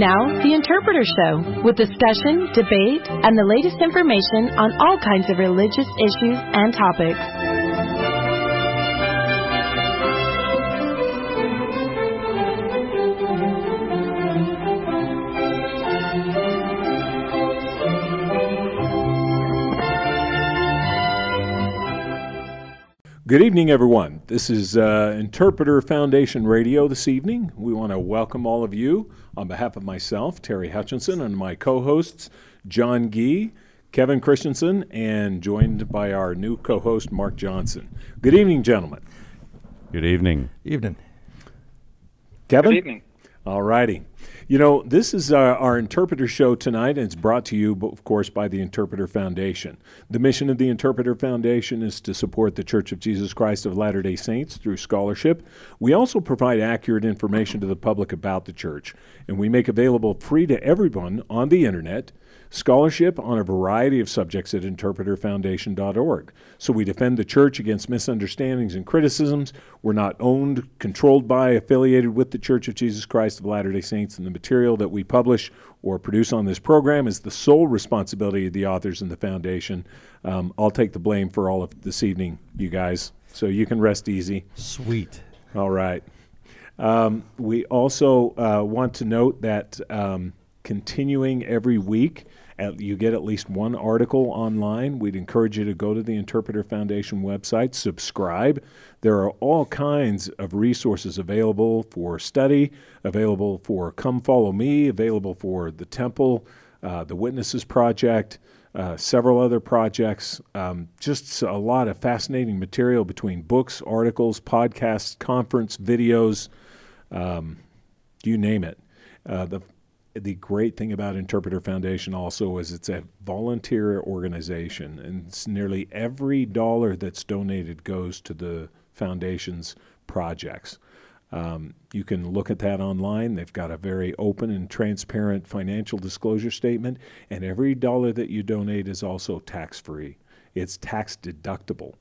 Now, The Interpreter Show, with discussion, debate, and the latest information on all kinds of religious issues and topics. Good evening, everyone. This is uh, Interpreter Foundation Radio this evening. We want to welcome all of you on behalf of myself, Terry Hutchinson, and my co hosts, John Gee, Kevin Christensen, and joined by our new co host, Mark Johnson. Good evening, gentlemen. Good evening. Evening. Kevin? Good evening. All righty. You know, this is our, our, interpreter show tonight, and it's brought to you, of course, by the Interpreter Foundation. The mission of the Interpreter Foundation is to support the Church of Jesus Christ of Latter day Saints through scholarship. We also provide accurate information to the public about the church, and we make available free to everyone on the internet scholarship on a variety of subjects at interpreterfoundation.org. So we defend the church against misunderstandings and criticisms. We're not owned, controlled by, affiliated with the Church of Jesus Christ of Latter day Saints, and the material that we publish or produce on this program is the sole responsibility of the authors and the foundation. Um, I'll take the blame for all of this evening, you guys, so you can rest easy. Sweet. All right. Um, we also uh, want to note that um, continuing every week, you get at least one article online. We'd encourage you to go to the Interpreter Foundation website, subscribe. There are all kinds of resources available for study, available for Come Follow Me, available for the Temple, uh, the Witnesses Project, uh, several other projects. Um, just a lot of fascinating material between books, articles, podcasts, conference videos, um, you name it. Uh, the the great thing about Interpreter Foundation also is it's a volunteer organization, and nearly every dollar that's donated goes to the foundation's projects. Um, you can look at that online. They've got a very open and transparent financial disclosure statement, and every dollar that you donate is also tax free. It's tax deductible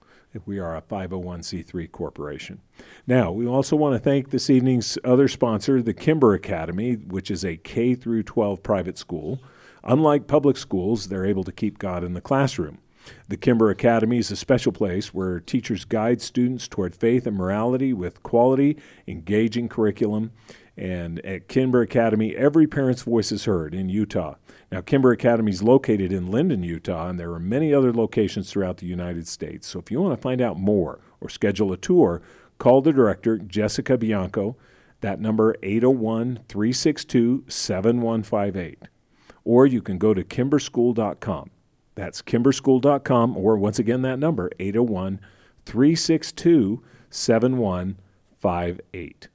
we are a 501c3 corporation. Now, we also want to thank this evening's other sponsor, the Kimber Academy, which is a K through 12 private school. Unlike public schools, they're able to keep God in the classroom. The Kimber Academy is a special place where teachers guide students toward faith and morality with quality, engaging curriculum. And at Kimber Academy, every parent's voice is heard in Utah. Now, Kimber Academy is located in Lindon, Utah, and there are many other locations throughout the United States. So if you want to find out more or schedule a tour, call the director, Jessica Bianco. That number 801 362 7158. Or you can go to kimberschool.com. That's kimberschool.com, or once again, that number 801 362 7158.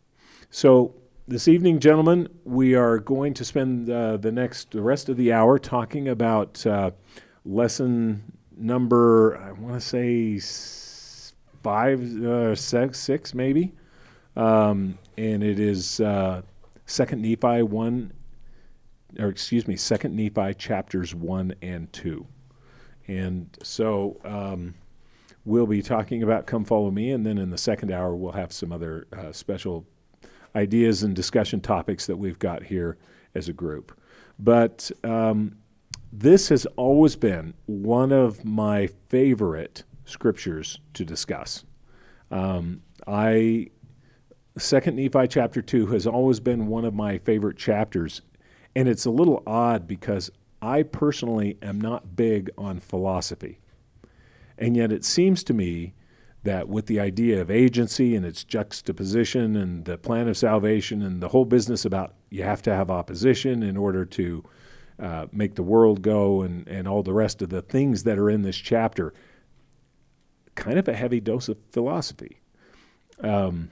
So this evening, gentlemen, we are going to spend uh, the next the rest of the hour talking about uh, lesson number I want to say five, uh, six, six maybe, um, and it is uh, Second Nephi one, or excuse me, Second Nephi chapters one and two, and so. Um, we'll be talking about Come Follow Me, and then in the second hour, we'll have some other uh, special ideas and discussion topics that we've got here as a group. But um, this has always been one of my favorite scriptures to discuss. Um, I Second Nephi chapter two has always been one of my favorite chapters, and it's a little odd because I personally am not big on philosophy, and yet it seems to me that with the idea of agency and its juxtaposition and the plan of salvation and the whole business about you have to have opposition in order to uh, make the world go and, and all the rest of the things that are in this chapter, kind of a heavy dose of philosophy. Um,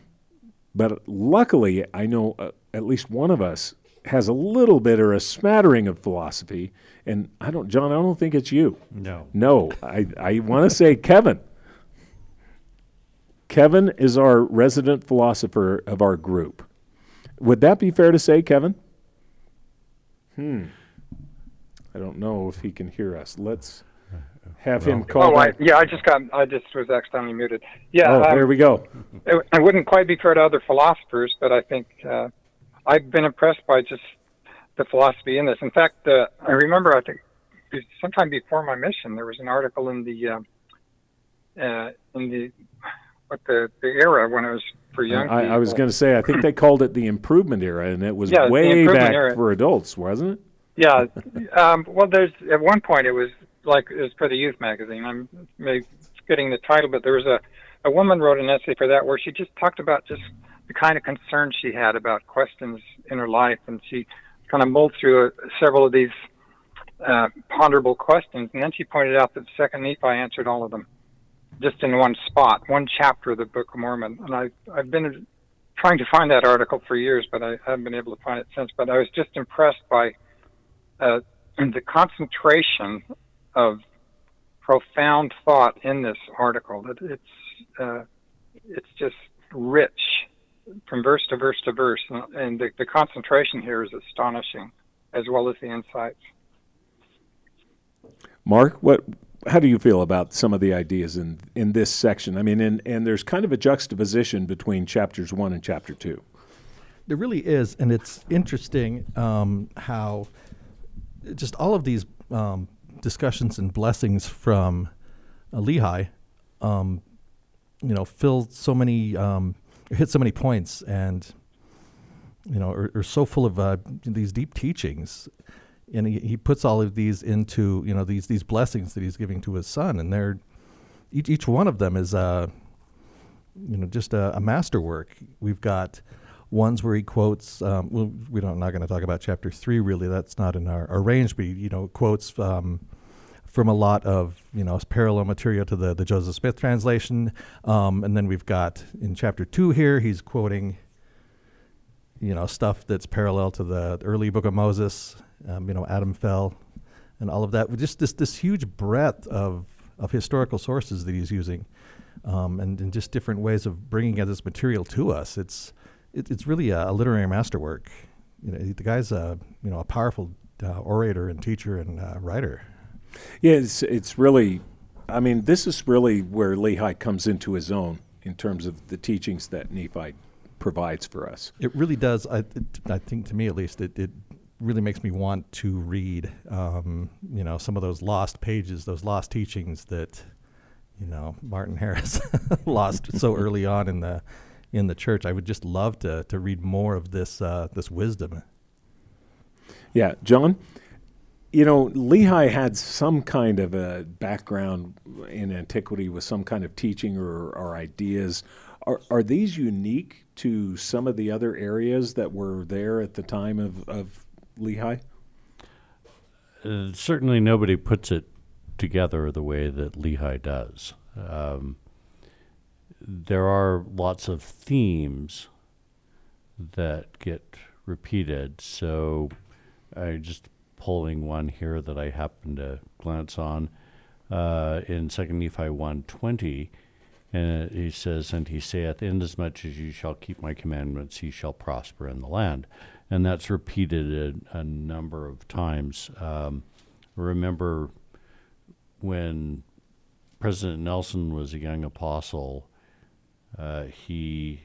but luckily, I know uh, at least one of us has a little bit or a smattering of philosophy. And I don't, John, I don't think it's you. No. No, I, I want to say Kevin. Kevin is our resident philosopher of our group. Would that be fair to say, Kevin? Hmm. I don't know if he can hear us. Let's have well, him call. Oh, I, yeah, I just got. I just was accidentally muted. Yeah. Oh, um, there we go. It, I wouldn't quite be fair to other philosophers, but I think uh, I've been impressed by just the philosophy in this. In fact, uh, I remember I think sometime before my mission, there was an article in the uh, uh, in the what the the era when it was for young I. I was going to say, I think they called it the improvement era, and it was Yeah, way back era. for adults, wasn't it? Yeah. Um, well, there's at one point it was like it was for the youth magazine. I'm maybe forgetting the title, but there was a a woman wrote an essay for that where she just talked about just the kind of concerns she had about questions in her life, and she kind of mulled through uh several of these uh, ponderable questions, and then she pointed out that Second Nephi answered all of them just in one spot, one chapter of the Book of Mormon. And I I've been trying to find that article for years, but I haven't been able to find it since. But I was just impressed by uh, the concentration of profound thought in this article. That it's uh, it's just rich from verse to verse to verse, and, and the, the concentration here is astonishing, as well as the insights. Mark, what? How do you feel about some of the ideas in in this section? I mean, and and there's kind of a juxtaposition between chapters one and chapter two. There really is, and it's interesting um, how just all of these um, discussions and blessings from uh, Lehi, um, you know, fill so many, um, hit so many points, and you know, are, are so full of uh, these deep teachings. And he, he puts all of these into you know these these blessings that he's giving to his son, and they're each each one of them is uh, you know just a, a masterwork. We've got ones where he quotes. Um, well, we don't not going to talk about chapter three really. That's not in our, our range. But you know quotes um, from a lot of you know parallel material to the the Joseph Smith translation. Um, and then we've got in chapter two here he's quoting you know stuff that's parallel to the early book of Moses. Um, you know Adam fell, and all of that. With Just this this huge breadth of of historical sources that he's using, um, and, and just different ways of bringing this material to us. It's it, it's really a, a literary masterwork. You know, the guy's a you know a powerful uh, orator and teacher and uh, writer. Yeah, it's it's really, I mean, this is really where Lehi comes into his own in terms of the teachings that Nephi provides for us. It really does. I, it, I think to me at least, it, it really makes me want to read. Um, you know, some of those lost pages, those lost teachings that you know Martin Harris lost so early on in the in the church. I would just love to to read more of this uh, this wisdom. Yeah, John. You know, Lehi had some kind of a background in antiquity with some kind of teaching or, or ideas. Are, are these unique to some of the other areas that were there at the time of, of Lehi? Uh, certainly, nobody puts it together the way that Lehi does. Um, there are lots of themes that get repeated. So, I just pulling one here that I happened to glance on uh, in Second Nephi one twenty, and he says, "And he saith, Inasmuch as you shall keep my commandments, ye shall prosper in the land." And that's repeated a, a number of times. Um, remember when President Nelson was a young apostle, uh, he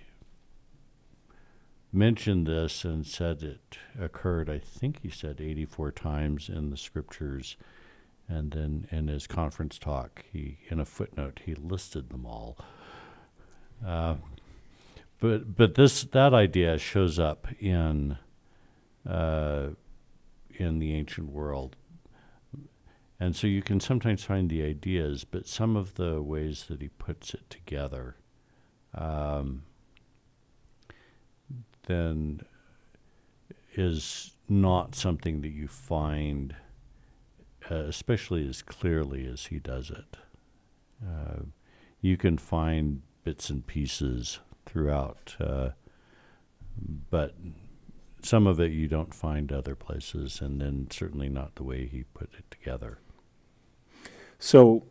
mentioned this and said it occurred, I think he said 84 times in the scriptures. And then in his conference talk, he, in a footnote, he listed them all. Uh, but but this that idea shows up in uh, in the ancient world, and so you can sometimes find the ideas, but some of the ways that he puts it together. Um, then is not something that you find, uh, especially as clearly as he does it. Uh, you can find bits and pieces throughout, uh, but some of it you don't find other places, and then certainly not the way he put it together. So,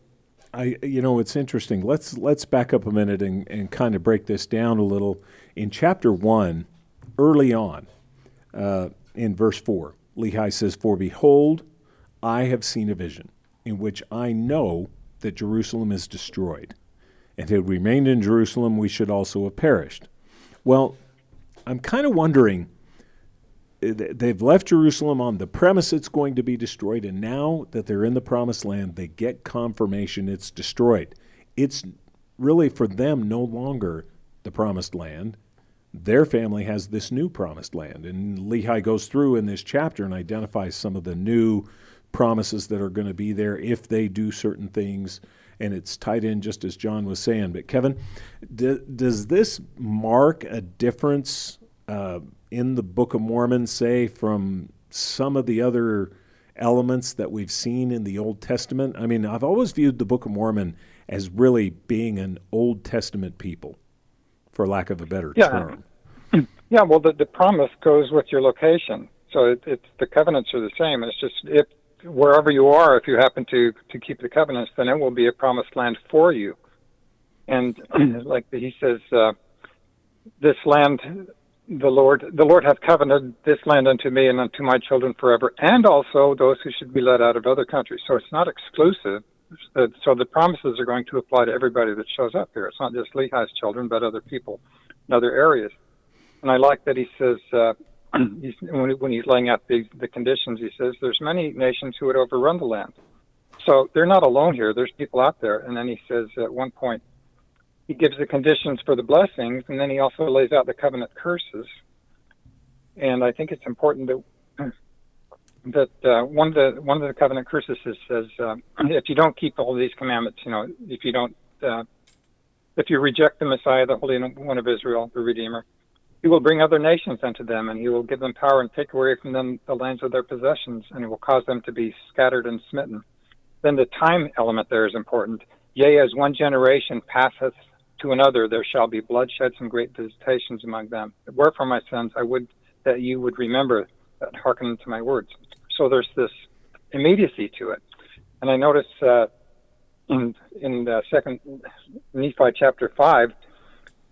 I you know it's interesting. Let's let's back up a minute and, and kind of break this down a little. In chapter one, early on, uh, in verse four, Lehi says, "For behold, I have seen a vision, in which I know that Jerusalem is destroyed, and had remained in Jerusalem, we should also have perished." Well, I'm kind of wondering they've left Jerusalem on the premise it's going to be destroyed, and now that they're in the promised land, they get confirmation it's destroyed. It's really for them no longer the promised land. Their family has this new promised land. And Lehi goes through in this chapter and identifies some of the new promises that are going to be there if they do certain things. And it's tied in just as John was saying. But Kevin, d- does this mark a difference uh, in the Book of Mormon, say, from some of the other elements that we've seen in the Old Testament? I mean, I've always viewed the Book of Mormon as really being an Old Testament people, for lack of a better yeah. term. Yeah, well, the, the promise goes with your location. So it, it's the covenants are the same. It's just if wherever you are, if you happen to to keep the covenants, then it will be a promised land for you. And like he says, uh, this land, the Lord, the Lord hath covenanted this land unto me and unto my children forever, and also those who should be led out of other countries. So it's not exclusive. So the promises are going to apply to everybody that shows up here. It's not just Lehi's children, but other people in other areas. And I like that he says uh, he's, when, when he's laying out the, the conditions, he says there's many nations who would overrun the land. So they're not alone here. There's people out there. And then he says at one point, he gives the conditions for the blessings, and then he also lays out the covenant curses. And I think it's important that that uh, one of the one of the covenant curses is, says uh, if you don't keep all these commandments, you know, if you don't, uh, if you reject the Messiah, the Holy One of Israel, the Redeemer, he will bring other nations unto them, and he will give them power and take away from them the lands of their possessions, and he will cause them to be scattered and smitten. Then the time element there is important. Yea, as one generation passeth to another, there shall be bloodsheds and great visitations among them. Wherefore, my sons, I would that you would remember that hearken to my words. So there's this immediacy to it. And I notice uh, in in the second Nephi chapter five,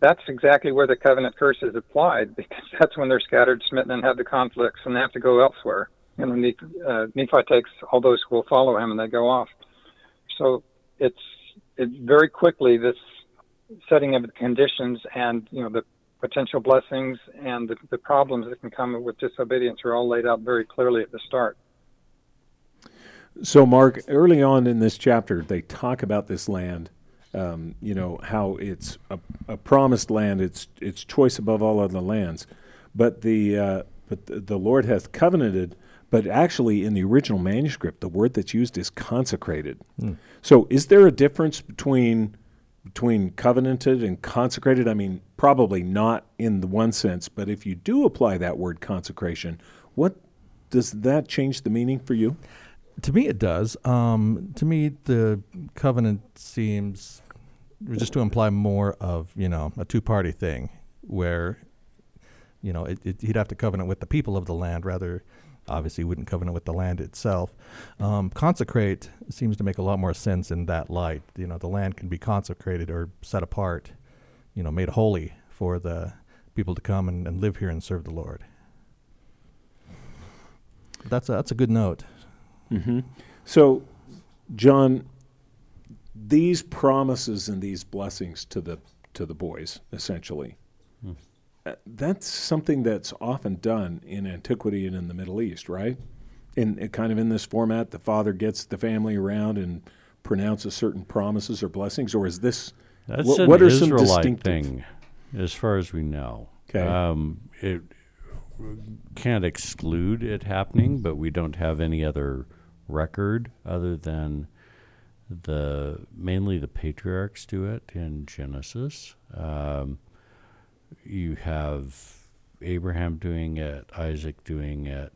that's exactly where the covenant curse is applied because that's when they're scattered, smitten, and have the conflicts, and they have to go elsewhere. And when Nephi, uh, Nephi takes all those who will follow him, and they go off. So it's it very quickly this setting of the conditions and you know the potential blessings and the, the problems that can come with disobedience are all laid out very clearly at the start. So, Mark, early on in this chapter, they talk about this land. Um, you know how it's a, a, promised land; it's its choice above all other lands. But the uh, but the, the Lord hath covenanted. But actually, in the original manuscript, the word that's used is consecrated. Mm. So, is there a difference between between covenanted and consecrated? I mean, probably not in the one sense, but if you do apply that word consecration, what does that change the meaning for you? To me, it does. Um, to me, the covenant seems just to imply more of you know a two-party thing, where you know it, it, he'd have to covenant with the people of the land rather obviously wouldn't covenant with the land itself. Um, consecrate seems to make a lot more sense in that light. You know, the land can be consecrated or set apart, you know, made holy for the people to come and, and live here and serve the Lord. That's a, that's a good note. Mm-hmm. So, John, these promises and these blessings to the to the boys, essentially, that's something that's often done in antiquity and in the Middle East, right? In, in kind of in this format, the father gets the family around and pronounces certain promises or blessings, or is this that's wh- an what are Israelite some distinctive thing, as far as we know? Okay, um, it can't exclude it happening, but we don't have any other record other than the mainly the patriarchs do it in Genesis. Um, you have Abraham doing it, Isaac doing it.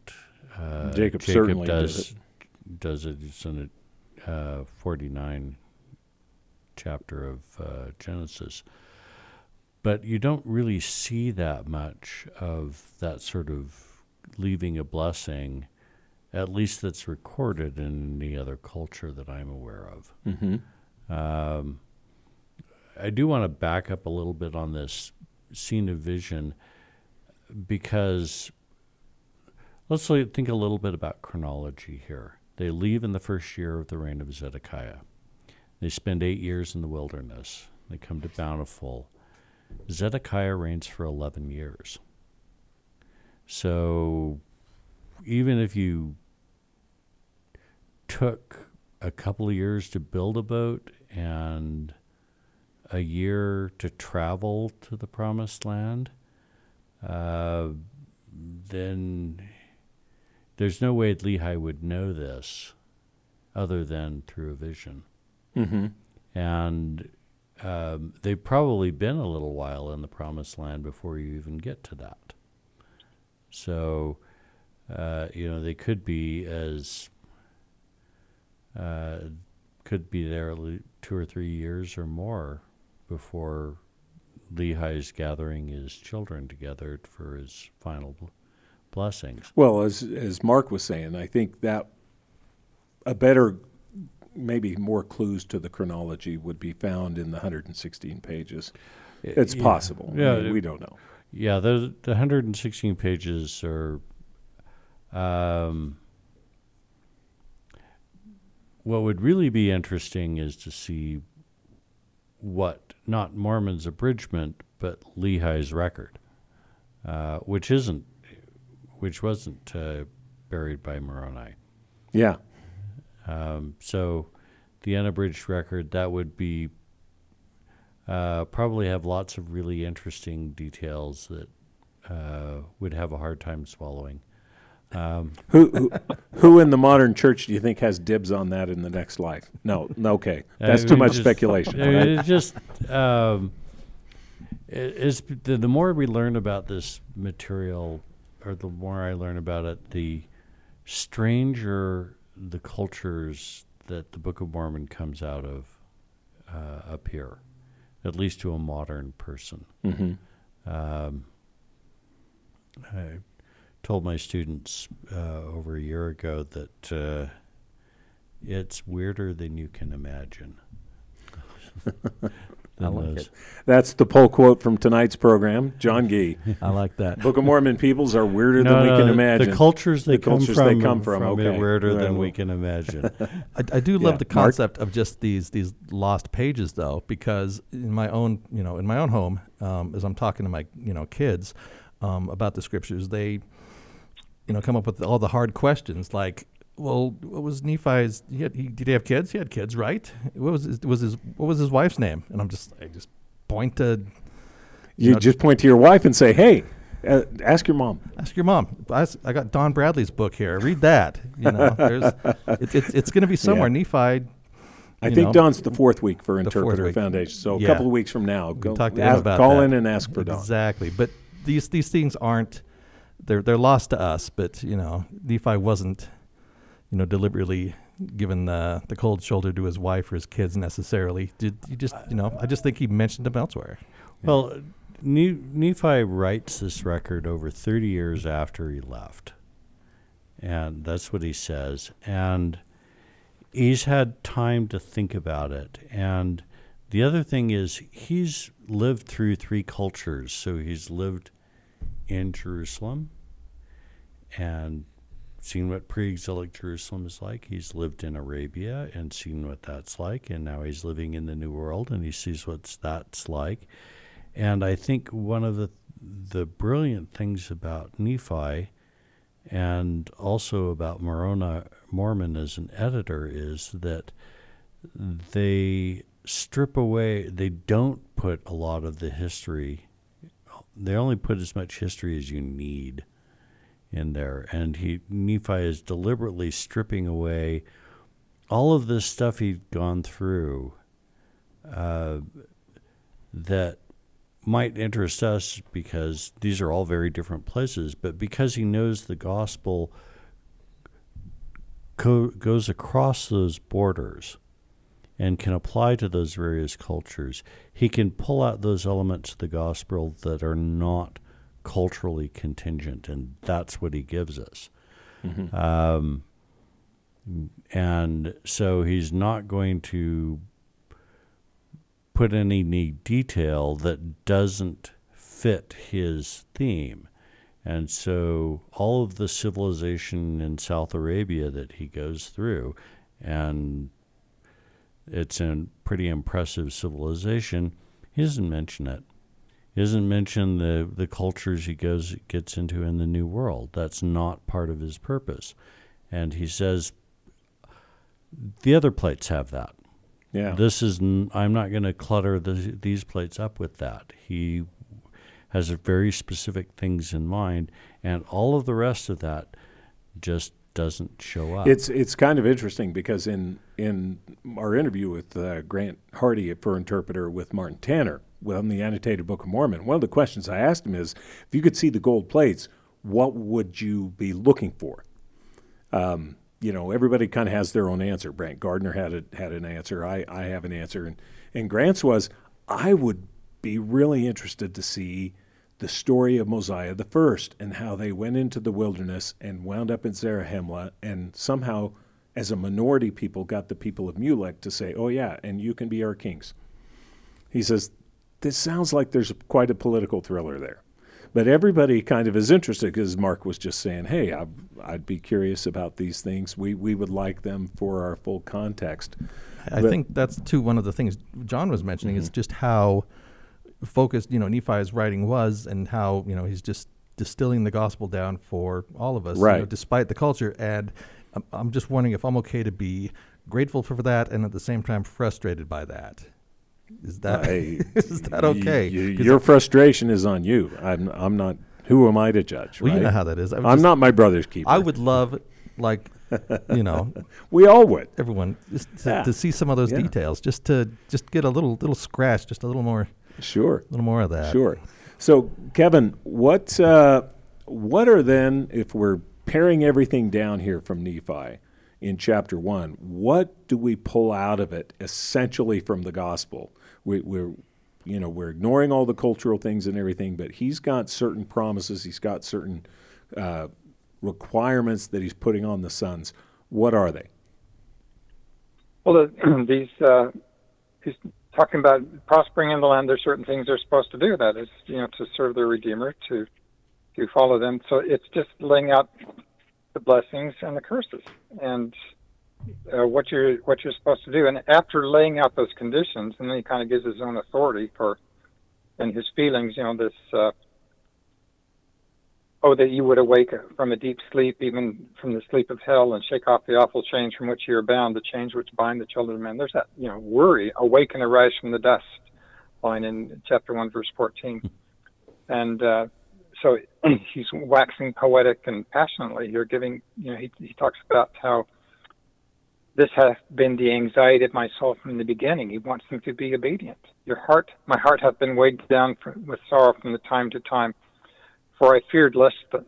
Uh, Jacob, Jacob certainly does it. does it. It's in a uh, 49 chapter of uh, Genesis. But you don't really see that much of that sort of leaving a blessing, at least that's recorded in any other culture that I'm aware of. Mm-hmm. Um, I do want to back up a little bit on this scene of vision because let's think a little bit about chronology here. They leave in the first year of the reign of Zedekiah. They spend eight years in the wilderness. They come to Bountiful. Zedekiah reigns for 11 years. So even if you took a couple of years to build a boat and a year to travel to the promised land, uh, then there's no way Lehi would know this other than through a vision. Mm-hmm. And um, they've probably been a little while in the promised land before you even get to that. So, uh, you know, they could be as uh, could be there two or three years or more before Lehi's gathering his children together for his final blessings. Well, as as Mark was saying, I think that a better, maybe more clues to the chronology would be found in the 116 pages. It's yeah. possible. Yeah, I mean, we don't know. Yeah, the the 116 pages are. Um, what would really be interesting is to see what not Mormon's abridgment, but Lehi's record, uh, which isn't, which wasn't uh, buried by Moroni. Yeah. Um, so, the unabridged record that would be uh, probably have lots of really interesting details that uh, would have a hard time swallowing. Um, who, who who in the modern church do you think has dibs on that in the next life? No, no okay, that's too much just, speculation. I mean, it's just um, it, it's the, the more we learn about this material, or the more I learn about it, the stranger the cultures that the Book of Mormon comes out of uh, appear, at least to a modern person. Mm-hmm. Um, I told my students uh, over a year ago that uh, it's weirder than you can imagine. I like it. That's the poll quote from tonight's program. John Gee. I like that. Book of Mormon peoples are weirder no, than we no, can imagine. The cultures they, The come, cultures from, they come from, are okay. weirder Right, than we can imagine. I, I do love Yeah. the Mark? concept of just these these lost pages though, because in my own you know in my own home, um, as I'm talking to my you know kids um, about the scriptures, they you know come up with all the hard questions like. Well, what was Nephi's? He had, he, did he have kids? He had kids, right? What was his, was his what was his wife's name? And I'm just I just point to you know, just point to your wife and say, "Hey, uh, ask your mom." Ask your mom. I got Don Bradley's book here. Read that. You know, there's, it, it's it's going to be somewhere. Nephi. I think know, Don's the fourth week for Interpreter week. Foundation. So a couple of weeks from now, go talk to him ask- about call that. in and ask for Don. Exactly. But these these things aren't they're they're lost to us. But you know, Nephi wasn't you know deliberately given the the cold shoulder to his wife or his kids necessarily. Did you just you know? I just think he mentioned them elsewhere. Well, Ne- Nephi writes this record over 30 years after he left. And that's what he says. And he's had time to think about it. And the other thing is, he's lived through three cultures. So he's lived in Jerusalem and seen what pre exilic Jerusalem is like. He's lived in Arabia and seen what that's like. And now he's living in the New World and he sees what that's like. And I think one of the the brilliant things about Nephi and also about Moroni, Mormon as an editor is that they strip away, they don't put a lot of the history, they only put as much history as you need in there. And he Nephi is deliberately stripping away all of this stuff he'd gone through uh, that might interest us because these are all very different places, but because he knows the gospel co- goes across those borders and can apply to those various cultures, he can pull out those elements of the gospel that are not culturally contingent, and that's what he gives us. Um, and so he's not going to put any any detail that doesn't fit his theme. And so all of the civilization in South Arabia that he goes through, and it's a pretty impressive civilization, he doesn't mention it. He doesn't mention the, the cultures he goes gets into in the New World. That's not part of his purpose. And he says the other plates have that. Yeah. This is n- I'm not going to clutter the, these plates up with that. He has very specific things in mind, and all of the rest of that just doesn't show up. It's it's kind of interesting because in in our interview with uh, Grant Hardy for interpreter with Martin Tanner on the annotated Book of Mormon, one of the questions I asked him is, if you could see the gold plates, what would you be looking for? Um, you know, everybody kind of has their own answer. Brant Gardner had a, had an answer. I, I have an answer, and and Grant's was, I would be really interested to see the story of Mosiah the first and how they went into the wilderness and wound up in Zarahemla and somehow, as a minority people, got the people of Mulek to say, "Oh yeah, and you can be our kings." He says, "This sounds like there's quite a political thriller there." But everybody kind of is interested because Mark was just saying, "Hey, I, I'd be curious about these things. We we would like them for our full context." I But- think that's too one of the things John was mentioning is mm-hmm. just how focused you know Nephi's writing was, and how you know he's just distilling the gospel down for all of us, you know, Right. despite the culture. And I'm, I'm just wondering if I'm okay to be grateful for that, and at the same time frustrated by that. Is that I- is that okay? y- y- 'Cause your frustration is on you. I'm I'm not. Who am I to judge? well, right? you know how that is. I would I'm just- not my brother's keeper. I would love, like, you know, We all would. everyone just to, Yeah. to see some of those Yeah. details, just to just get a little little scratch, just a little more, Sure. A little more of that. Sure. So, Kevin, what uh, what are then, if we're paring everything down here from Nephi in chapter one, what do we pull out of it essentially from the gospel? We, we're you know we're ignoring all the cultural things and everything, but he's got certain promises. He's got certain uh, requirements that he's putting on the sons. What are they? Well, the, these uh, he's talking about prospering in the land. There's certain things they're supposed to do. That is, you know, to serve their Redeemer, to to follow them. So it's just laying out the blessings and the curses, and uh, what you're what you're supposed to do. And after laying out those conditions, and then he kind of gives his own authority for and his feelings. You know, this. Uh, Oh, that you would awake from a deep sleep, even from the sleep of hell, and shake off the awful chains from which you are bound, the chains which bind the children of men. There's that, you know, worry, awake and arise from the dust, line in chapter 1, verse 14. And uh, so he's waxing poetic and passionately here, giving, you know, he, he talks about how this hath been the anxiety of my soul from the beginning. He wants them to be obedient. Your heart, my heart hath been weighed down from, with sorrow from the time to time for I feared lest the,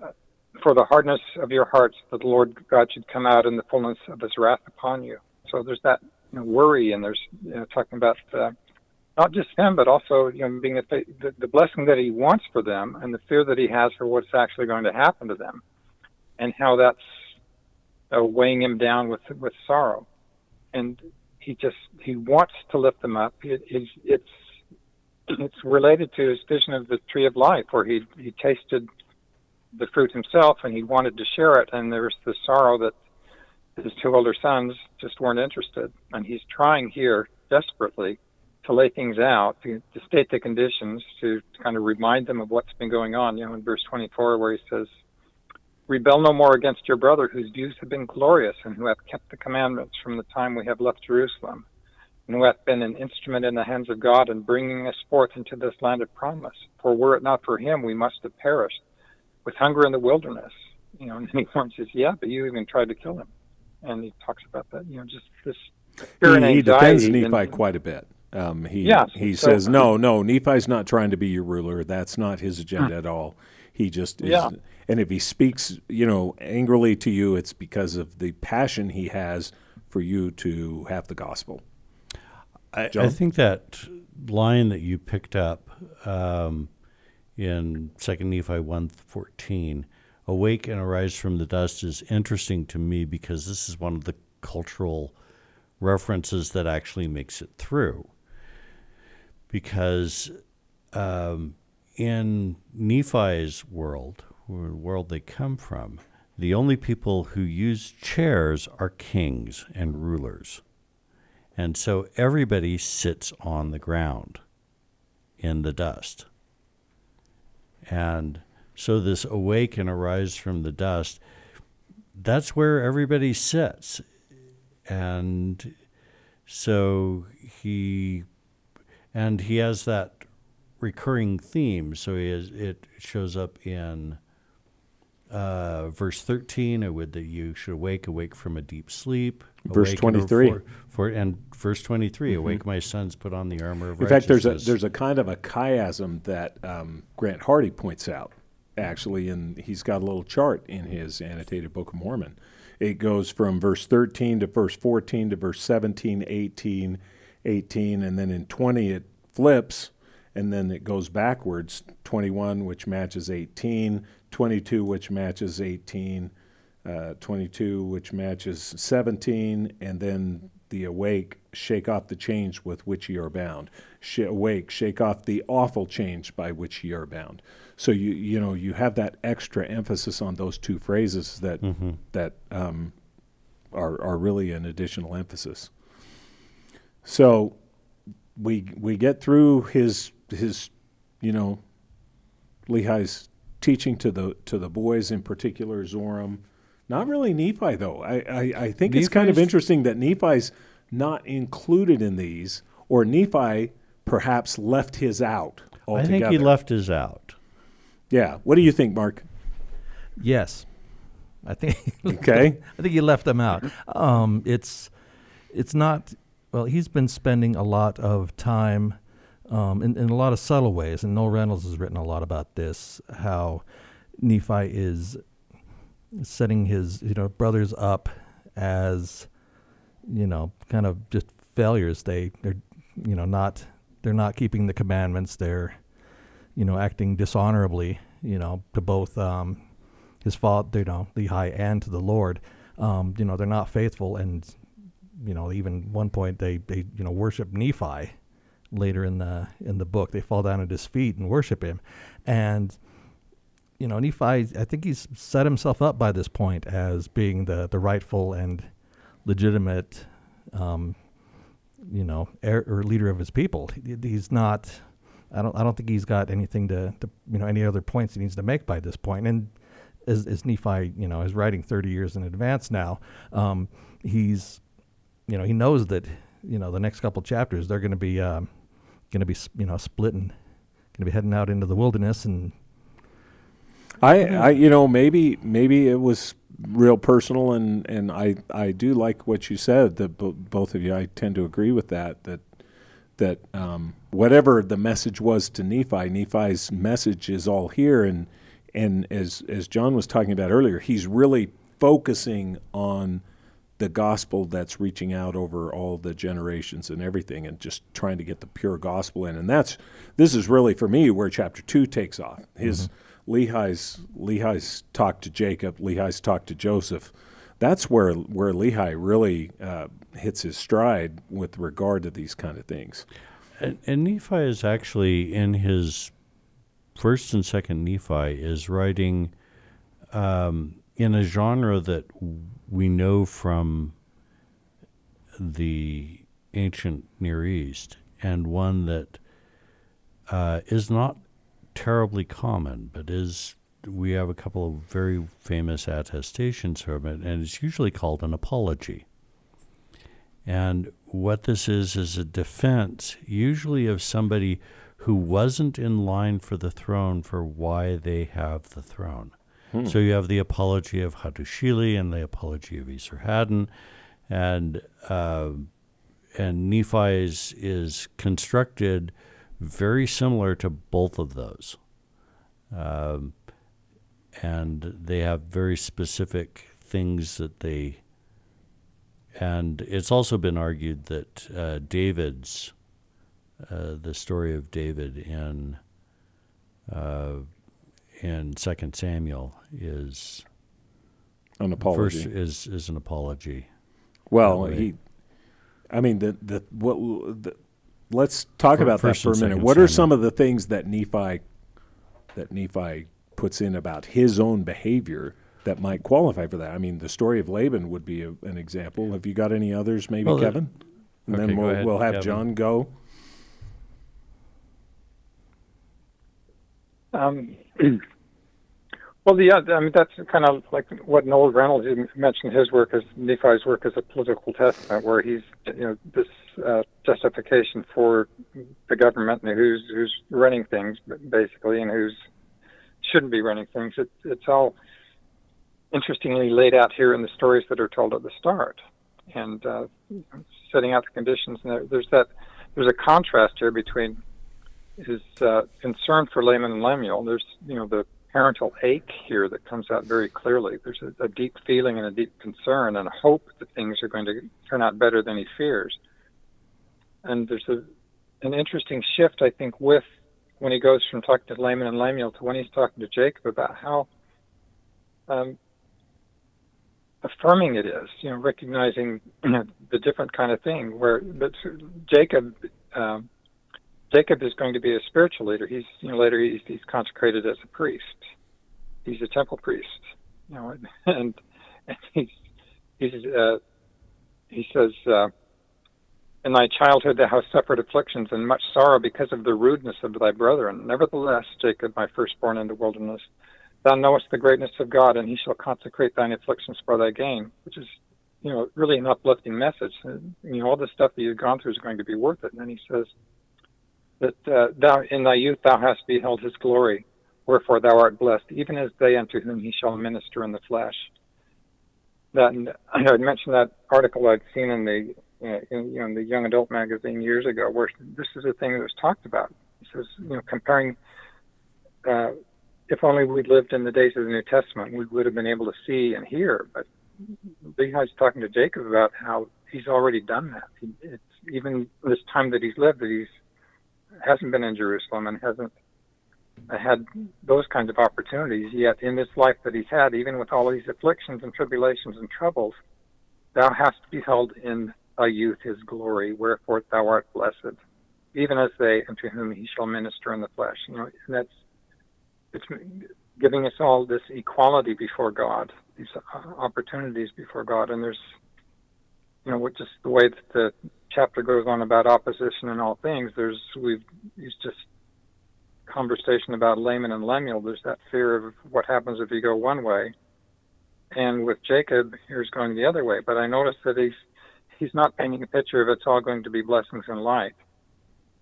for the hardness of your hearts that the Lord God should come out in the fullness of His wrath upon you. So there's that you know, worry, and there's you know, talking about uh, not just him, but also you know being a, the, the blessing that He wants for them, and the fear that He has for what's actually going to happen to them, and how that's uh, weighing him down with with sorrow, and he just he wants to lift them up. It, it's it's it's related to his vision of the tree of life, where he he tasted the fruit himself and he wanted to share it, and there's the sorrow that his two older sons just weren't interested, and he's trying here desperately to lay things out, to, to state the conditions, to kind of remind them of what's been going on. You know, in verse 24, where he says, "Rebel no more against your brother, whose views have been glorious, and who hath kept the commandments from the time we have left Jerusalem." And who hath been an instrument in the hands of God in bringing us forth into this land of promise. For were it not for him, we must have perished with hunger in the wilderness. You know, and then he warns us, yeah, but you even tried to kill him. And he talks about that, you know, just this fear he, he defends. Nephi and- quite a bit. Um, he Yeah, he so- says no, no. Nephi's not trying to be your ruler. That's not his agenda at all. He just is. Yeah. And if he speaks, you know, angrily to you, it's because of the passion he has for you to have the gospel. I, I think that line that you picked up um, in Second Nephi one fourteen, "Awake and arise from the dust," is interesting to me because this is one of the cultural references that actually makes it through. Because um, in Nephi's world, the world they come from, the only people who use chairs are kings and rulers. And so everybody sits on the ground in the dust. And so this awake and arise from the dust, that's where everybody sits. And so he and he has that recurring theme. So has, it shows up in uh, verse 13, uh, with that you should awake, awake from a deep sleep. Verse 23. For, for- and verse 23, awake my sons, put on the armor of Mm-hmm. In fact, there's a there's a kind of a chiasm that um, Grant Hardy points out, actually, and he's got a little chart in his annotated Book of Mormon. It goes from verse 13 to verse 14 to verse 17, 18, 18, and then in 20 it flips, and then it goes backwards 21, which matches 18, 22, which matches 18, uh, 22, which matches 17, and then the awake, shake off the change with which ye are bound. Sh- awake, shake off the awful change by which ye are bound. So you you know you have that extra emphasis on those two phrases that that um, are are really an additional emphasis. So we we get through his his you know Lehi's teaching to the to the boys in particular Zoram. Not really Nephi though. I I, I think it's kind of interesting that Nephi's not included in these, or Nephi perhaps left his out altogether. I think he left his out. Yeah. What do you think, Mark? Yes, I think. Okay. I think he left them out. Um, it's it's not. Well, he's been spending a lot of time um, in, in a lot of subtle ways, and Noel Reynolds has written a lot about this. How Nephi is setting his you know brothers up as you know kind of just failures. They they're you know not they're not keeping the commandments. They're you know acting dishonorably. You know to both um, his fault, you know, Lehi and to the Lord. Um, you know, they're not faithful, and you know, even one point they they you know worship Nephi. Later in the in the book, they fall down at his feet and worship him, and you know, Nephi. I think he's set himself up by this point as being the the rightful and legitimate, um, you know, heir, or leader of his people. He- He's not. I don't. I don't think he's got anything to, to you know any other points he needs to make by this point. And as, as Nephi, you know, is writing 30 years in advance now, um, he's, you know, he knows that, you know, the next couple chapters they're going to be, um, going to be, you know, splitting, going to be heading out into the wilderness, and I, I, you know, maybe maybe it was real personal, and and I I do like what you said. That bo- both of you, I tend to agree with that. That that um, whatever the message was to Nephi, Nephi's message is all here, and and as as John was talking about earlier, he's really focusing on the gospel that's reaching out over all the generations and everything and just trying to get the pure gospel in and that's this is really for me where chapter 2 takes off his Lehi's Lehi's talk to Jacob Lehi's talk to Joseph. That's where where Lehi really uh, hits his stride with regard to these kind of things. And, and Nephi is actually in his first and second Nephi is writing um, in a genre that we know from the ancient Near East, and one that uh, is not terribly common, but is we have a couple of very famous attestations from it, and it's usually called an apology. And what this is is a defense, usually of somebody who wasn't in line for the throne for why they have the throne. So you have the apology of Hattushili and the apology of Esarhaddon, and uh, and Nephi is, is constructed very similar to both of those. Um, and they have very specific things that they and it's also been argued that uh, David's, uh, the story of David in uh, in Second Samuel is an apology first is is an apology. Well, he, I mean, the the what the, let's talk Fir- about that for a minute. What are some of the things that Nephi that Nephi puts in about his own behavior that might qualify for that? I mean, the story of Laban would be a, an example. Have you got any others, maybe Well, the- Kevin? And okay, then we'll ahead, we'll have Kevin. John go. Um, well, yeah, I mean that's kind of like what Noel Reynolds mentioned his work as Nephi's work as a political testament, where he's you know this uh, justification for the government and who's who's running things basically and who's shouldn't be running things. It, it's all interestingly laid out here in the stories that are told at the start, and uh, setting out the conditions. And there, there's that there's a contrast here between his uh, concern for Laman and Lemuel. There's you know the parental ache here that comes out very clearly. There's a, a deep feeling and a deep concern and a hope that things are going to turn out better than he fears. And there's a an interesting shift, I think, with when he goes from talking to Laman and Lemuel to when he's talking to Jacob about how um, affirming it is, you know, recognizing you know, the different kind of thing. Where but Jacob, um, Jacob is going to be a spiritual leader. He's you know later he's, he's consecrated as a priest. He's a temple priest, you know, and, and he's he's uh, he says. Uh, in thy childhood thou hast suffered afflictions and much sorrow because of the rudeness of thy brethren. Nevertheless, Jacob, my firstborn in the wilderness, thou knowest the greatness of God, and he shall consecrate thine afflictions for thy gain, which is, you know, really an uplifting message. And, you know, all the stuff that you've gone through is going to be worth it. And then he says that uh, thou in thy youth thou hast beheld his glory, wherefore thou art blessed, even as they unto whom he shall minister in the flesh. That I had mentioned that article I'd seen in the uh, in, you know, in the young adult magazine years ago, where this is a thing that was talked about. He says, you know, comparing uh, if only we'd lived in the days of the New Testament, we would have been able to see and hear. But Lehi's talking to Jacob about how he's already done that. He, it's even this time that he's lived that he's hasn't been in Jerusalem and hasn't had those kinds of opportunities. Yet in this life that he's had, even with all these afflictions and tribulations and troubles, thou hast beheld in thy youth his glory, wherefore thou art blessed, even as they unto whom he shall minister in the flesh. You know, and that's it's giving us all this equality before God, these opportunities before God. And there's, you know, just the way that the chapter goes on about opposition and all things. There's we've used just conversation about Laman and Lemuel. There's that fear of what happens if you go one way, and with Jacob, here's going the other way. But I notice that he's he's not painting a picture of it's all going to be blessings and light.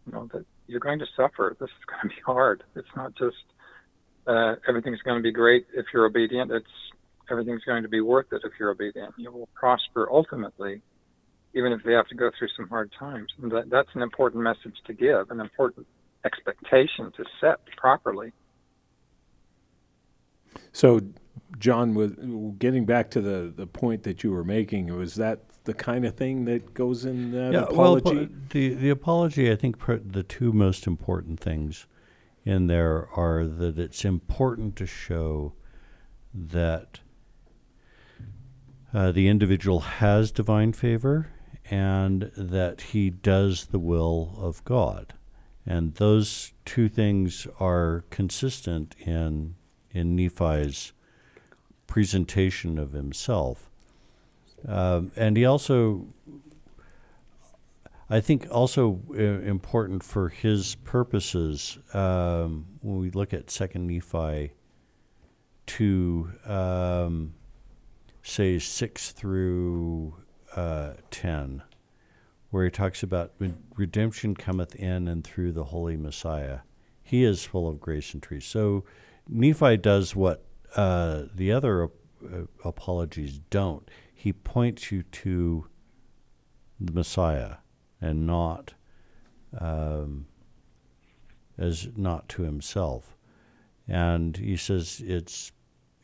You know that you're going to suffer. This is going to be hard. It's not just uh, everything's going to be great if you're obedient. It's everything's going to be worth it if you're obedient. You will prosper ultimately, even if they have to go through some hard times. And that, that's an important message to give, an important expectation to set properly. So, John, with getting back to the, the point that you were making, was that the kind of thing that goes in that yeah, apology? Well, the the apology, I think, pr- the two most important things in there are that it's important to show that uh, the individual has divine favor and that he does the will of God. And those two things are consistent in in Nephi's presentation of himself. Um, and he also I think also uh, important for his purposes um, when we look at Second Nephi to um, say six through uh, ten, where he talks about redemption cometh in and through the Holy Messiah. He is full of grace and truth. So Nephi does what uh, the other uh, apologies don't. He points you to the Messiah and not um, as not to himself. And he says it's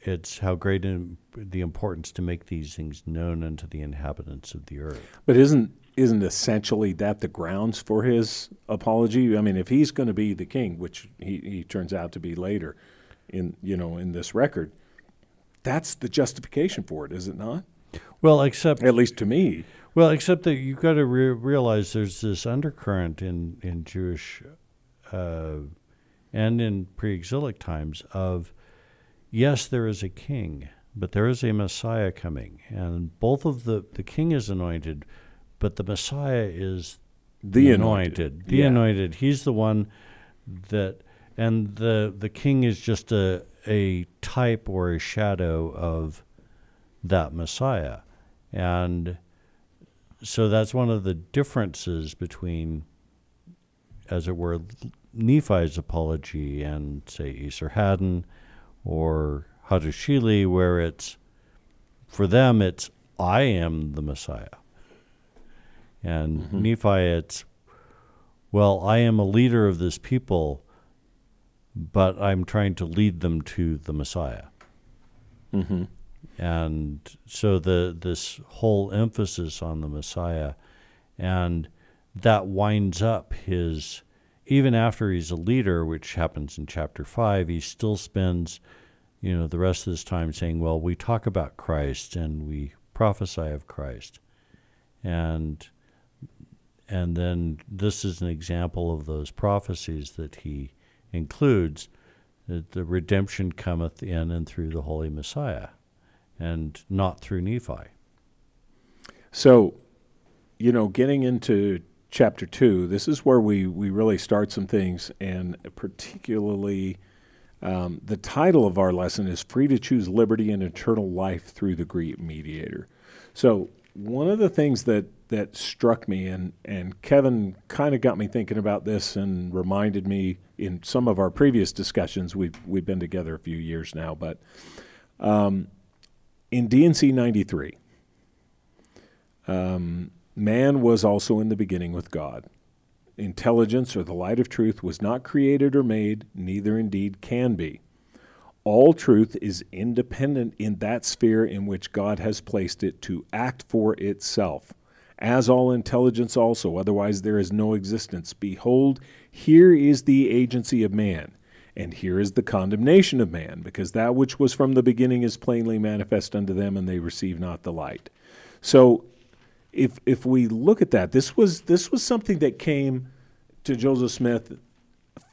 it's how great in, the importance to make these things known unto the inhabitants of the earth. But isn't isn't essentially that the grounds for his apology? I mean, if he's going to be the king, which he, he turns out to be later in you know in this record, that's the justification for it, is it not? Well, except at least to me. Well, except that you've got to re- realize there's this undercurrent in in Jewish uh, and in pre-exilic times of yes, there is a king, but there is a Messiah coming, and both of the the king is anointed, but the Messiah is the anointed. anointed. The yeah. anointed. He's the one that and the the king is just a a type or a shadow of that Messiah, and so that's one of the differences between, as it were, Nephi's apology and say Esarhaddon or Hattusili, where it's for them it's I am the Messiah, and Mm-hmm. Nephi it's well I am a leader of this people, but I'm trying to lead them to the Messiah. Mm-hmm. And so the this whole emphasis on the Messiah, and that winds up his even after he's a leader, which happens in chapter five, he still spends, you know, the rest of his time saying, "Well, we talk about Christ and we prophesy of Christ," and and then this is an example of those prophecies that he includes that the redemption cometh in and through the Holy Messiah, and not through Nephi. So, you know, getting into chapter two, this is where we, we really start some things, and particularly um, the title of our lesson is Free to Choose Liberty and Eternal Life Through the Great Mediator. So, one of the things that, that struck me, and, and Kevin kind of got me thinking about this and reminded me in some of our previous discussions, we've, we've been together a few years now, but um, in D&C 93, um, man was also in the beginning with God. Intelligence or the light of truth was not created or made, neither indeed can be. All truth is independent in that sphere in which God has placed it to act for itself, as all intelligence also, otherwise there is no existence. Behold, here is the agency of man, and here is the condemnation of man, because that which was from the beginning is plainly manifest unto them, and they receive not the light. So if if we look at that, this was this was something that came to Joseph Smith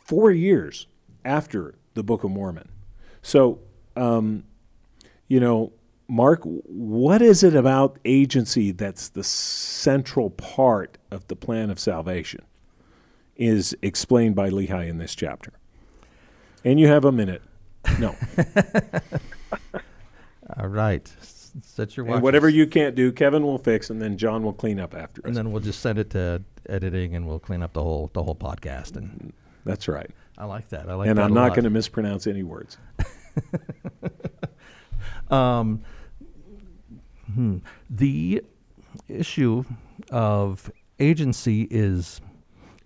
four years after the Book of Mormon. So, um, you know, Mark, what is it about agency that's the central part of the plan of salvation? Is explained by Lehi in this chapter. And you have a minute. No. All right. Set your watch. and whatever you can't do, Kevin will fix, and then John will clean up after us. and then we'll just send it to editing, and we'll clean up the whole the whole podcast. And That's right. I like that. I like and I'm not going to mispronounce any words. Um, hmm. The issue of agency is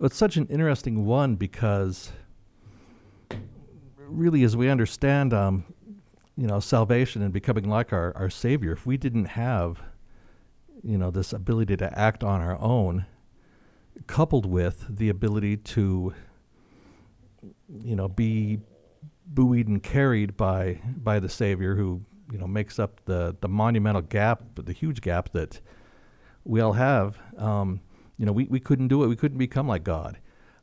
it's such an interesting one because really, as we understand, um, you know, salvation and becoming like our, our Savior, if we didn't have, you know, this ability to act on our own, coupled with the ability to, you know, be buoyed and carried by by the Savior, who you know makes up the the monumental gap, the huge gap that we all have. Um, you know, we, we couldn't do it. We couldn't become like God,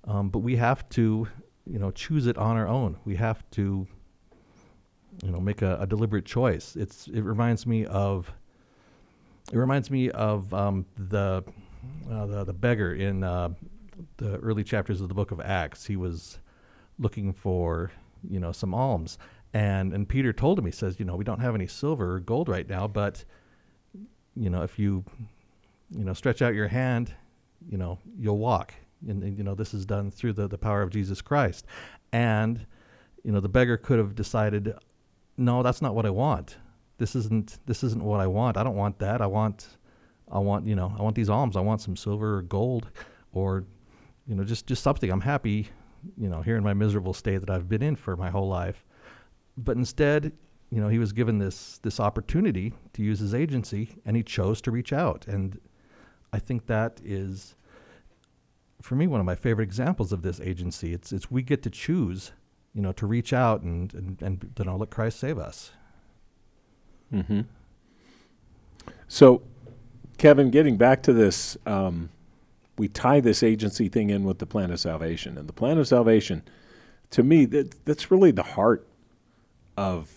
um, but we have to, you know, choose it on our own. We have to, you know, make a, a deliberate choice. It's it reminds me of it reminds me of um, the, uh, the the beggar in uh, the early chapters of the book of Acts. He was looking for you know some alms, and and Peter told him he says you know we don't have any silver or gold right now, but you know if you you know stretch out your hand, you know you'll walk. And, and, you know this is done through the, the power of Jesus Christ, and you know the beggar could have decided, no, that's not what I want. This isn't this isn't what I want. I don't want that. I want I want you know I want these alms. I want some silver or gold, or you know just just something. I'm happy, you know, here in my miserable state that I've been in for my whole life. But instead, you know, he was given this this opportunity to use his agency, and he chose to reach out. And I think that is, for me, one of my favorite examples of this agency. It's it's we get to choose, you know, to reach out and and and know let Christ save us. Mm-hmm. So, Kevin, getting back to this, um, we tie this agency thing in with the plan of salvation, and the plan of salvation, to me, that that's really the heart of.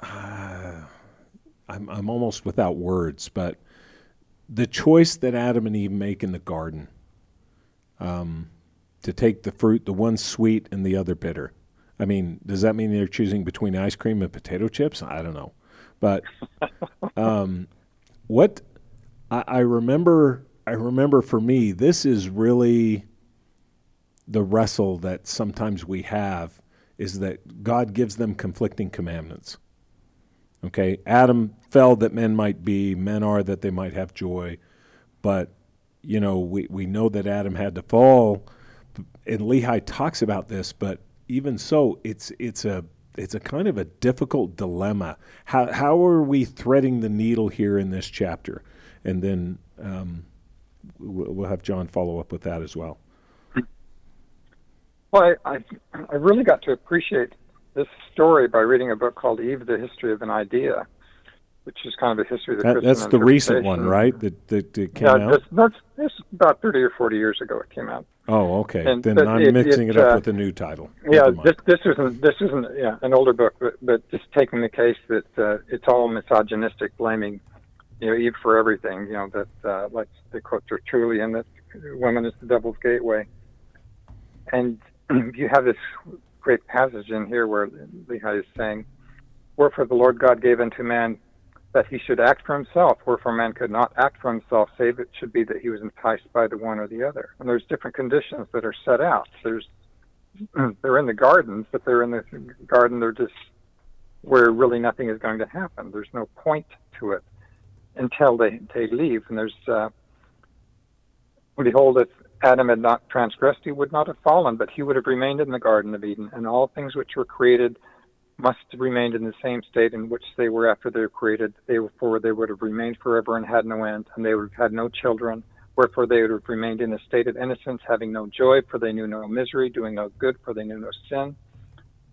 Uh, I'm I'm almost without words, but the choice that Adam and Eve make in the garden. Um, to take the fruit, the one sweet and the other bitter. I mean, does that mean they're choosing between ice cream and potato chips? I don't know, but um, what I, I remember, I remember for me, this is really the wrestle that sometimes we have is that God gives them conflicting commandments. Okay, Adam fell that men might be, men are that they might have joy, but you know we, we know that Adam had to fall, and Lehi talks about this, but even so, it's it's a it's a kind of a difficult dilemma. How how are we threading the needle here in this chapter? And then um, we'll have John follow up with that as well. Well, I, I, I really got to appreciate this story by reading a book called Eve: The History of an Idea, which is kind of a history of the that, Christian That's the recent one, right? That, that, that came yeah, out. That's, this about thirty or forty years ago. It came out. Oh, okay. And- then I'm it- mixing it, it, up uh, with a new title. Yeah, this this isn't this isn't yeah an older book, but but just taking the case that uh, it's all misogynistic, blaming you know Eve for everything. You know that uh, like they quote Tertullian that women is the devil's gateway, and you have this great passage in here where Lehi is saying, "Wherefore the Lord God gave unto man." That he should act for himself, wherefore man could not act for himself, save it should be that he was enticed by the one or the other. And there's different conditions that are set out. There's they're in the gardens, but they're in the garden. They're just where really nothing is going to happen. There's no point to it until they they leave. And there's uh, behold, if Adam had not transgressed, he would not have fallen, but he would have remained in the Garden of Eden, and all things which were created must have remained in the same state in which they were after they were created. Therefore, they would have remained forever and had no end, and they would have had no children. Wherefore they would have remained in a state of innocence, having no joy, for they knew no misery, doing no good, for they knew no sin.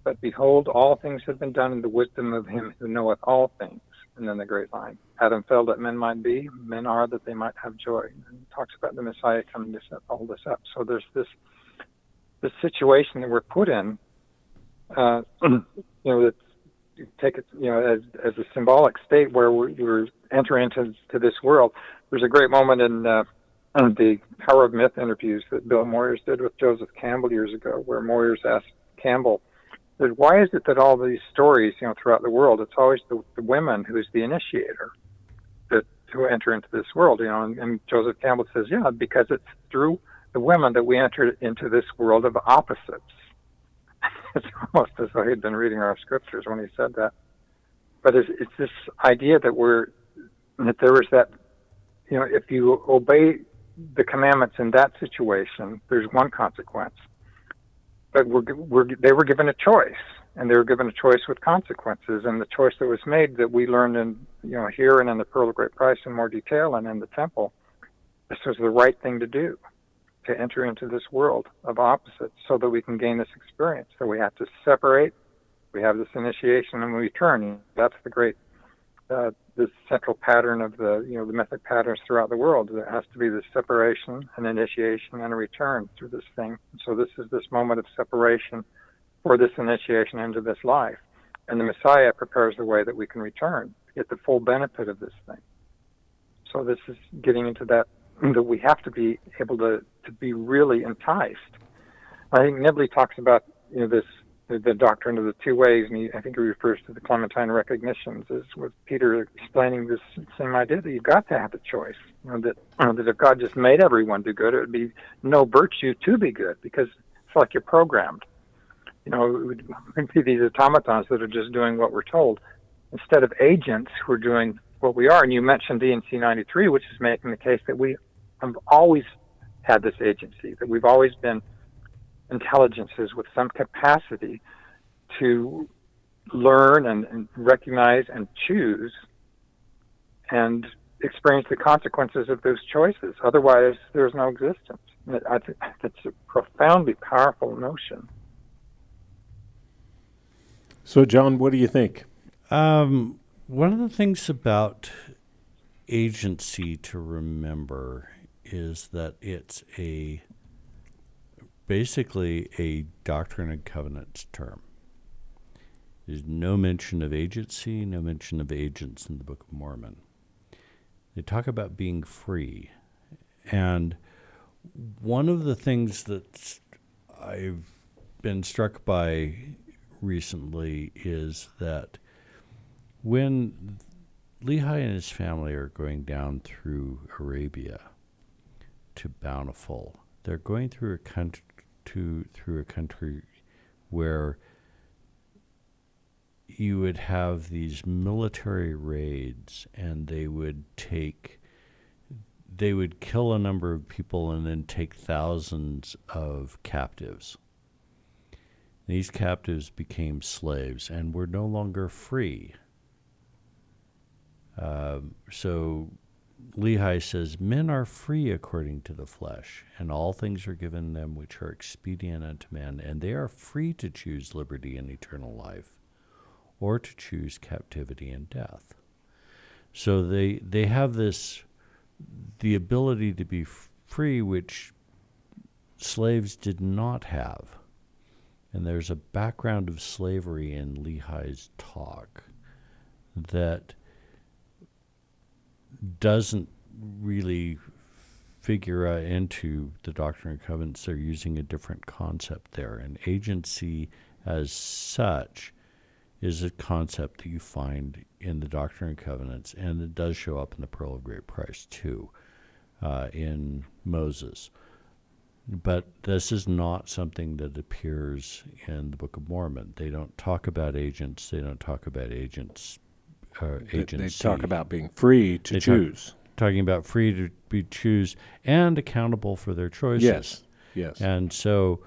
But behold, all things have been done in the wisdom of him who knoweth all things. And then the great line Adam fell that men might be, men are that they might have joy. And talks about the Messiah coming to set all this up. So there's this this situation that we're put in, uh, you know, take it, you know, as as a symbolic state where we're, we're entering into to this world. There's a great moment in uh, the Power of Myth interviews that Bill Moyers did with Joseph Campbell years ago, where Moyers asked Campbell, why is it that all these stories, you know, throughout the world, it's always the, the women who's the initiator that who enter into this world, you know? And, and Joseph Campbell says, yeah, because it's through the women that we enter into this world of opposites. It's almost as though he'd been reading our scriptures when he said that. But it's, it's this idea that we're that there was that, you know, if you obey the commandments in that situation, there's one consequence. But we're, we're, they were given a choice, and they were given a choice with consequences. And the choice that was made that we learned in, you know, here and in the Pearl of Great Price in more detail, and in the temple, this was the right thing to do, to enter into this world of opposites, so that we can gain this experience. So we have to separate. We have this initiation, and we return. That's the great uh, central pattern of the you know the mythic patterns throughout the world. There has to be this separation, an initiation, and a return through this thing. So this is this moment of separation for this initiation into this life, and the Messiah prepares the way that we can return get the full benefit of this thing. So this is getting into that that we have to be able to to be really enticed. I think Nibley talks about you know this the, doctrine of the two ways, and he, I think he refers to the Clementine recognitions as with Peter explaining this same idea that you've got to have a choice. You know, that uh, that if God just made everyone do good, it would be no virtue to be good because it's like you're programmed. You know, it would, it would be these automatons that are just doing what we're told instead of agents who are doing what we are. And you mentioned D&C 93, which is making the case that we have always had this agency, that we've always been intelligences with some capacity to learn and, and, recognize and choose and experience the consequences of those choices. Otherwise, there's no existence. I think that's a profoundly powerful notion. So, John, what do you think? Um, one of the things about agency to remember is that it's a basically a doctrine and covenants term. There's no mention of agency, no mention of agents in the Book of Mormon. They talk about being free. And one of the things that I've been struck by recently is that when Lehi and his family are going down through Arabia to Bountiful, they're going through a country to through a country where you would have these military raids and they would take they would kill a number of people and then take thousands of captives. These captives became slaves and were no longer free. Uh, so Lehi says, Men are free according to the flesh, and all things are given them which are expedient unto men, and they are free to choose liberty and eternal life, or to choose captivity and death. So they they have this the ability to be free, which slaves did not have. And there's a background of slavery in Lehi's talk that doesn't really figure uh, into the Doctrine and Covenants. They're using a different concept there. And agency, as such, is a concept that you find in the Doctrine and Covenants, and it does show up in the Pearl of Great Price too, uh, in Moses. But this is not something that appears in the Book of Mormon. They don't talk about agents. They don't talk about agents. Uh, They- agency. They talk about being free to They talk- choose. talking about free to be choose and accountable for their choices. yes. Yes. And so,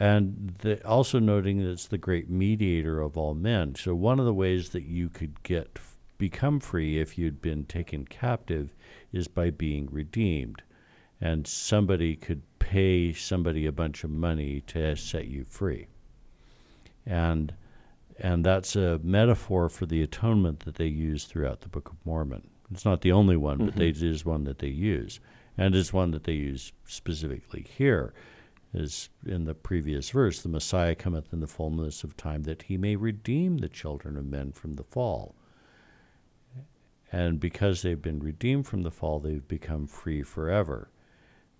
and the, also noting that it's the great mediator of all men. So one of the ways that you could get become free if you'd been taken captive is by being redeemed, and somebody could pay somebody a bunch of money to set you free. And and that's a metaphor for the atonement that they use throughout the Book of Mormon. It's not the only one, but mm-hmm. they, it is one that they use, and it's one that they use specifically here, as in the previous verse, the Messiah cometh in the fullness of time that he may redeem the children of men from the fall. And because they've been redeemed from the fall, they've become free forever.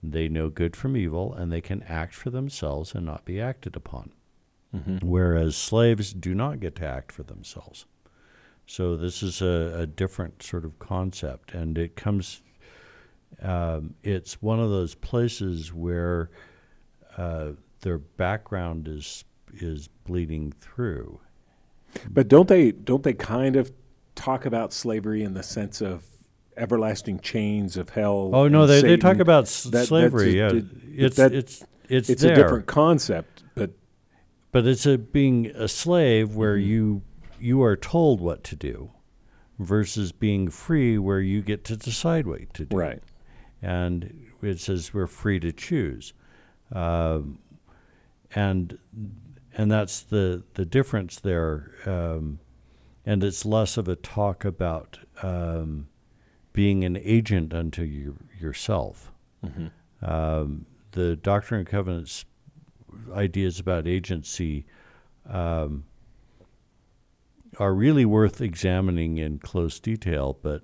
They know good from evil, and they can act for themselves and not be acted upon whereas slaves do not get to act for themselves. So this is a, a different sort of concept, and it comes. Um, it's one of those places where uh, their background is is bleeding through. But don't they don't they kind of talk about slavery in the sense of everlasting chains of hell? Oh no, and they, they talk about s- That- that's slavery. a- Yeah, did- it's that- it's it's It's there. a different concept, but it's a being a slave where Mm-hmm. you you are told what to do versus being free where you get to decide what to do right. and it says we're free to choose um, and and that's the the difference there um, and it's less of a talk about um, being an agent unto you, yourself um, the doctrine and covenants ideas about agency um, are really worth examining in close detail, but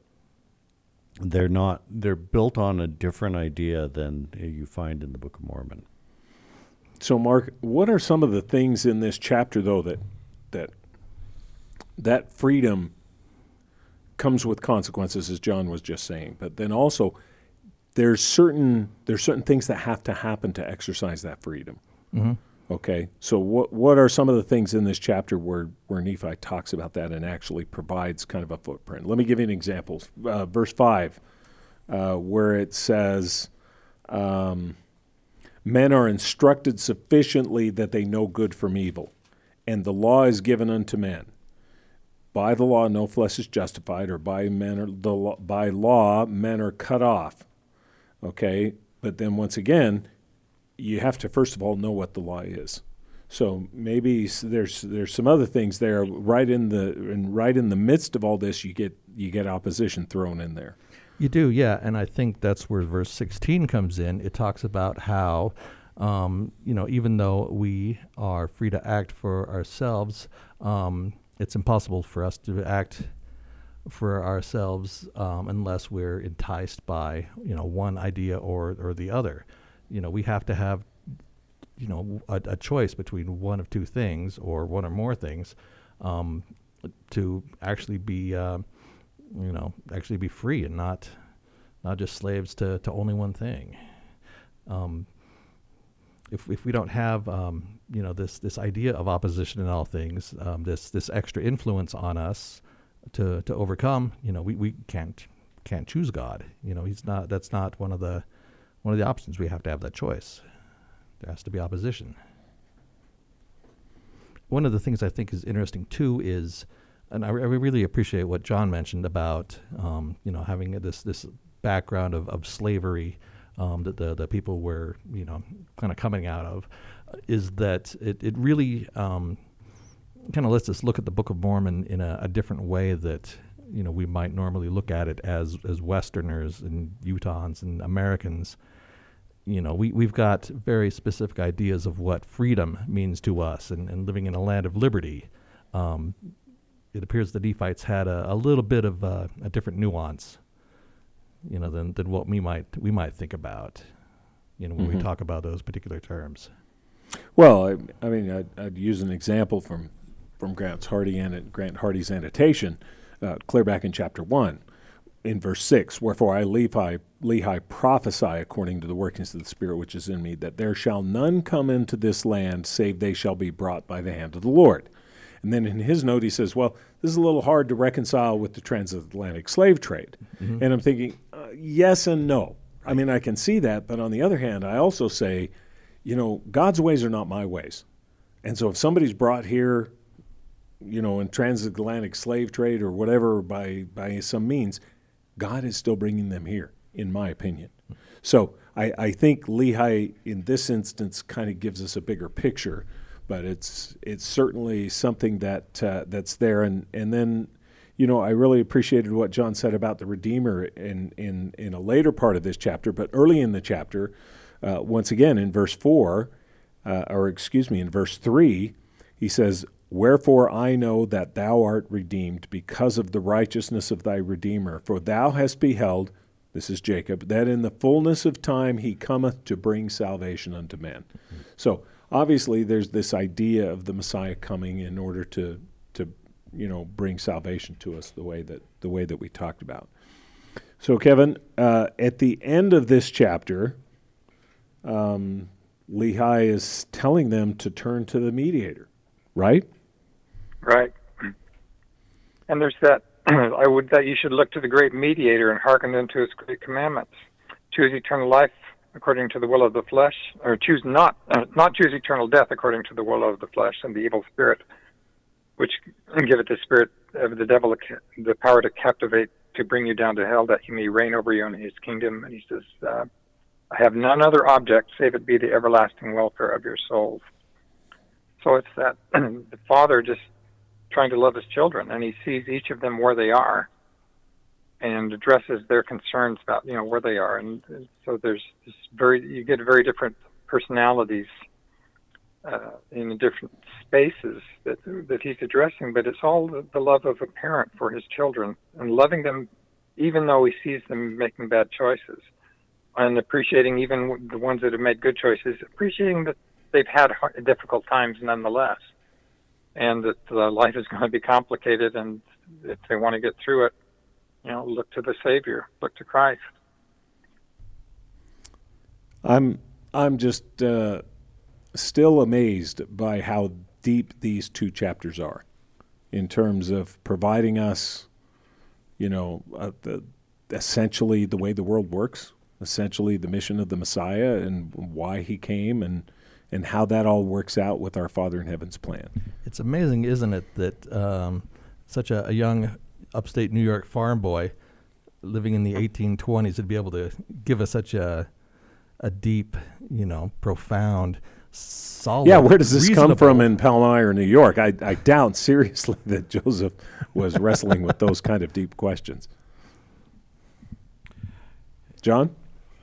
they're not. They're built on a different idea than you find in the Book of Mormon. So, Mark, what are some of the things in this chapter, though, that that that freedom comes with consequences, as John was just saying, but then also there's certain there's certain things that have to happen to exercise that freedom. Okay, so what what are some of the things in this chapter where where Nephi talks about that and actually provides kind of a footprint? Let me give you an example. Uh, verse five, uh, where it says. Um, Men are instructed sufficiently that they know good from evil, and the law is given unto men. By the law, no flesh is justified, or by men are, the by law men are cut off. Okay, but then once again, you have to first of all know what the law is. So maybe there's there's some other things there right in the and right in the midst of all this, you get you get opposition thrown in there. You do, yeah, and I think that's where verse 16 comes in. It talks about how, um, you know, even though we are free to act for ourselves, um, it's impossible for us to act for ourselves um, unless we're enticed by, you know, one idea or or the other. You know, we have to have you know a, a, choice between one of two things or one or more things um, to actually be uh, you know actually be free and not not just slaves to, to only one thing. Um, if if we don't have um, you know this this idea of opposition in all things, um, this this extra influence on us to to overcome, you know, we, we can't can't choose God. You know, he's not. That's not one of the one of the options. We have to have that choice. There has to be opposition. One of the things I think is interesting too is, and I, I really appreciate what John mentioned about, um, you know, having this this background of, of slavery um, that the, the people were, you know, kind of coming out of, is that it, it really um, kind of lets us look at the Book of Mormon in a, a, different way that, you know, we might normally look at it as, as Westerners and Utahns and Americans. You know, we, we've got very specific ideas of what freedom means to us and, and living in a land of liberty. Um, it appears the Nephites had a, a little bit of a different nuance you know, than than what we might we might think about, you know, when mm-hmm. we talk about those particular terms. Well, I, I mean, I'd, I'd, use an example from from Grant's Hardy and Grant Hardy's annotation, uh, clear back in chapter one, in verse six. Wherefore I Lehi, Lehi prophesy according to the workings of the Spirit which is in me, that there shall none come into this land save they shall be brought by the hand of the Lord. And then in his note, he says, Well, this is a little hard to reconcile with the transatlantic slave trade. Mm-hmm. And I'm thinking, uh, yes and no. I mean, I can see that. But on the other hand, I also say, you know, God's ways are not my ways. And so if somebody's brought here, you know, in transatlantic slave trade or whatever by, by some means, God is still bringing them here, in my opinion. So I, I think Lehi, in this instance, kind of gives us a bigger picture but it's it's certainly something that uh, that's there. And and then, you know, I really appreciated what John said about the Redeemer in in in a later part of this chapter, but early in the chapter, uh, once again in verse four, uh, or excuse me, in verse three, he says. Wherefore I know that thou art redeemed because of the righteousness of thy Redeemer. For thou hast beheld, this is Jacob, that in the fullness of time he cometh to bring salvation unto men. Mm-hmm. So obviously there's this idea of the Messiah coming in order to to you know bring salvation to us the way that the way that we talked about. So Kevin, uh, at the end of this chapter, um, Lehi is telling them to turn to the mediator, right? Right. And there's that I would that you should look to the great mediator and hearken unto his great commandments. Choose eternal life according to the will of the flesh, or choose not uh, not choose eternal death according to the will of the flesh and the evil spirit, which giveth the spirit of the devil the power to captivate to bring you down to hell, that he may reign over you in his kingdom. And he says, uh, I have none other object save it be the everlasting welfare of your souls. So it's that the father just trying to love his children, and he sees each of them where they are and addresses their concerns about you know where they are, and, so there's this very you get very different personalities uh, in the different spaces that that he's addressing, but it's all the, the love of a parent for his children and loving them even though he sees them making bad choices and appreciating even the ones that have made good choices, appreciating that they've had hard, difficult times nonetheless, and that life is going to be complicated, and if they want to get through it, you know, look to the Savior, look to Christ. I'm I'm just uh, still amazed by how deep these two chapters are, in terms of providing us, you know, uh, the, essentially the way the world works, essentially the mission of the Messiah and why he came and and how that all works out with our Father in Heaven's plan. It's amazing, isn't it, that um, such a, a, young upstate New York farm boy living in the 1820s would be able to give us such a a deep, you know, profound, solid. Yeah, where does this come from in Palmyra, New York? I, I doubt seriously that Joseph was wrestling with those kind of deep questions. John?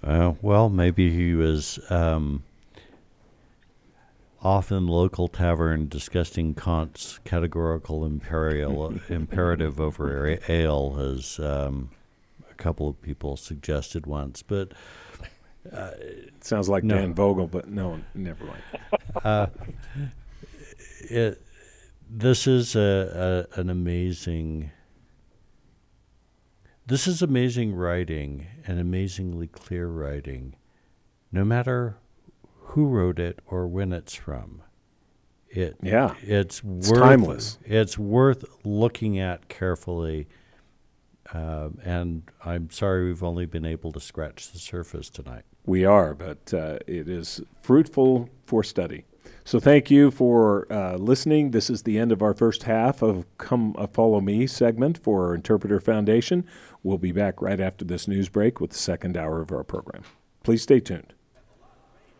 Uh, well, maybe he was um, often local tavern discussing Kant's categorical imperial imperative over ale, as um, a couple of people suggested once. But Sounds like no. Dan Vogel, but no, never mind. it this is a, a an amazing this is amazing writing and amazingly clear writing no matter who wrote it or when it's from it Yeah. it's, It's worth timeless. it's worth looking at carefully um, and I'm sorry we've only been able to scratch the surface tonight. We are, but uh, it is fruitful for study. So thank you for uh, listening. This is the end of our first half of Come uh, Follow Me segment for Interpreter Foundation. We'll be back right after this news break with the second hour of our program. Please stay tuned.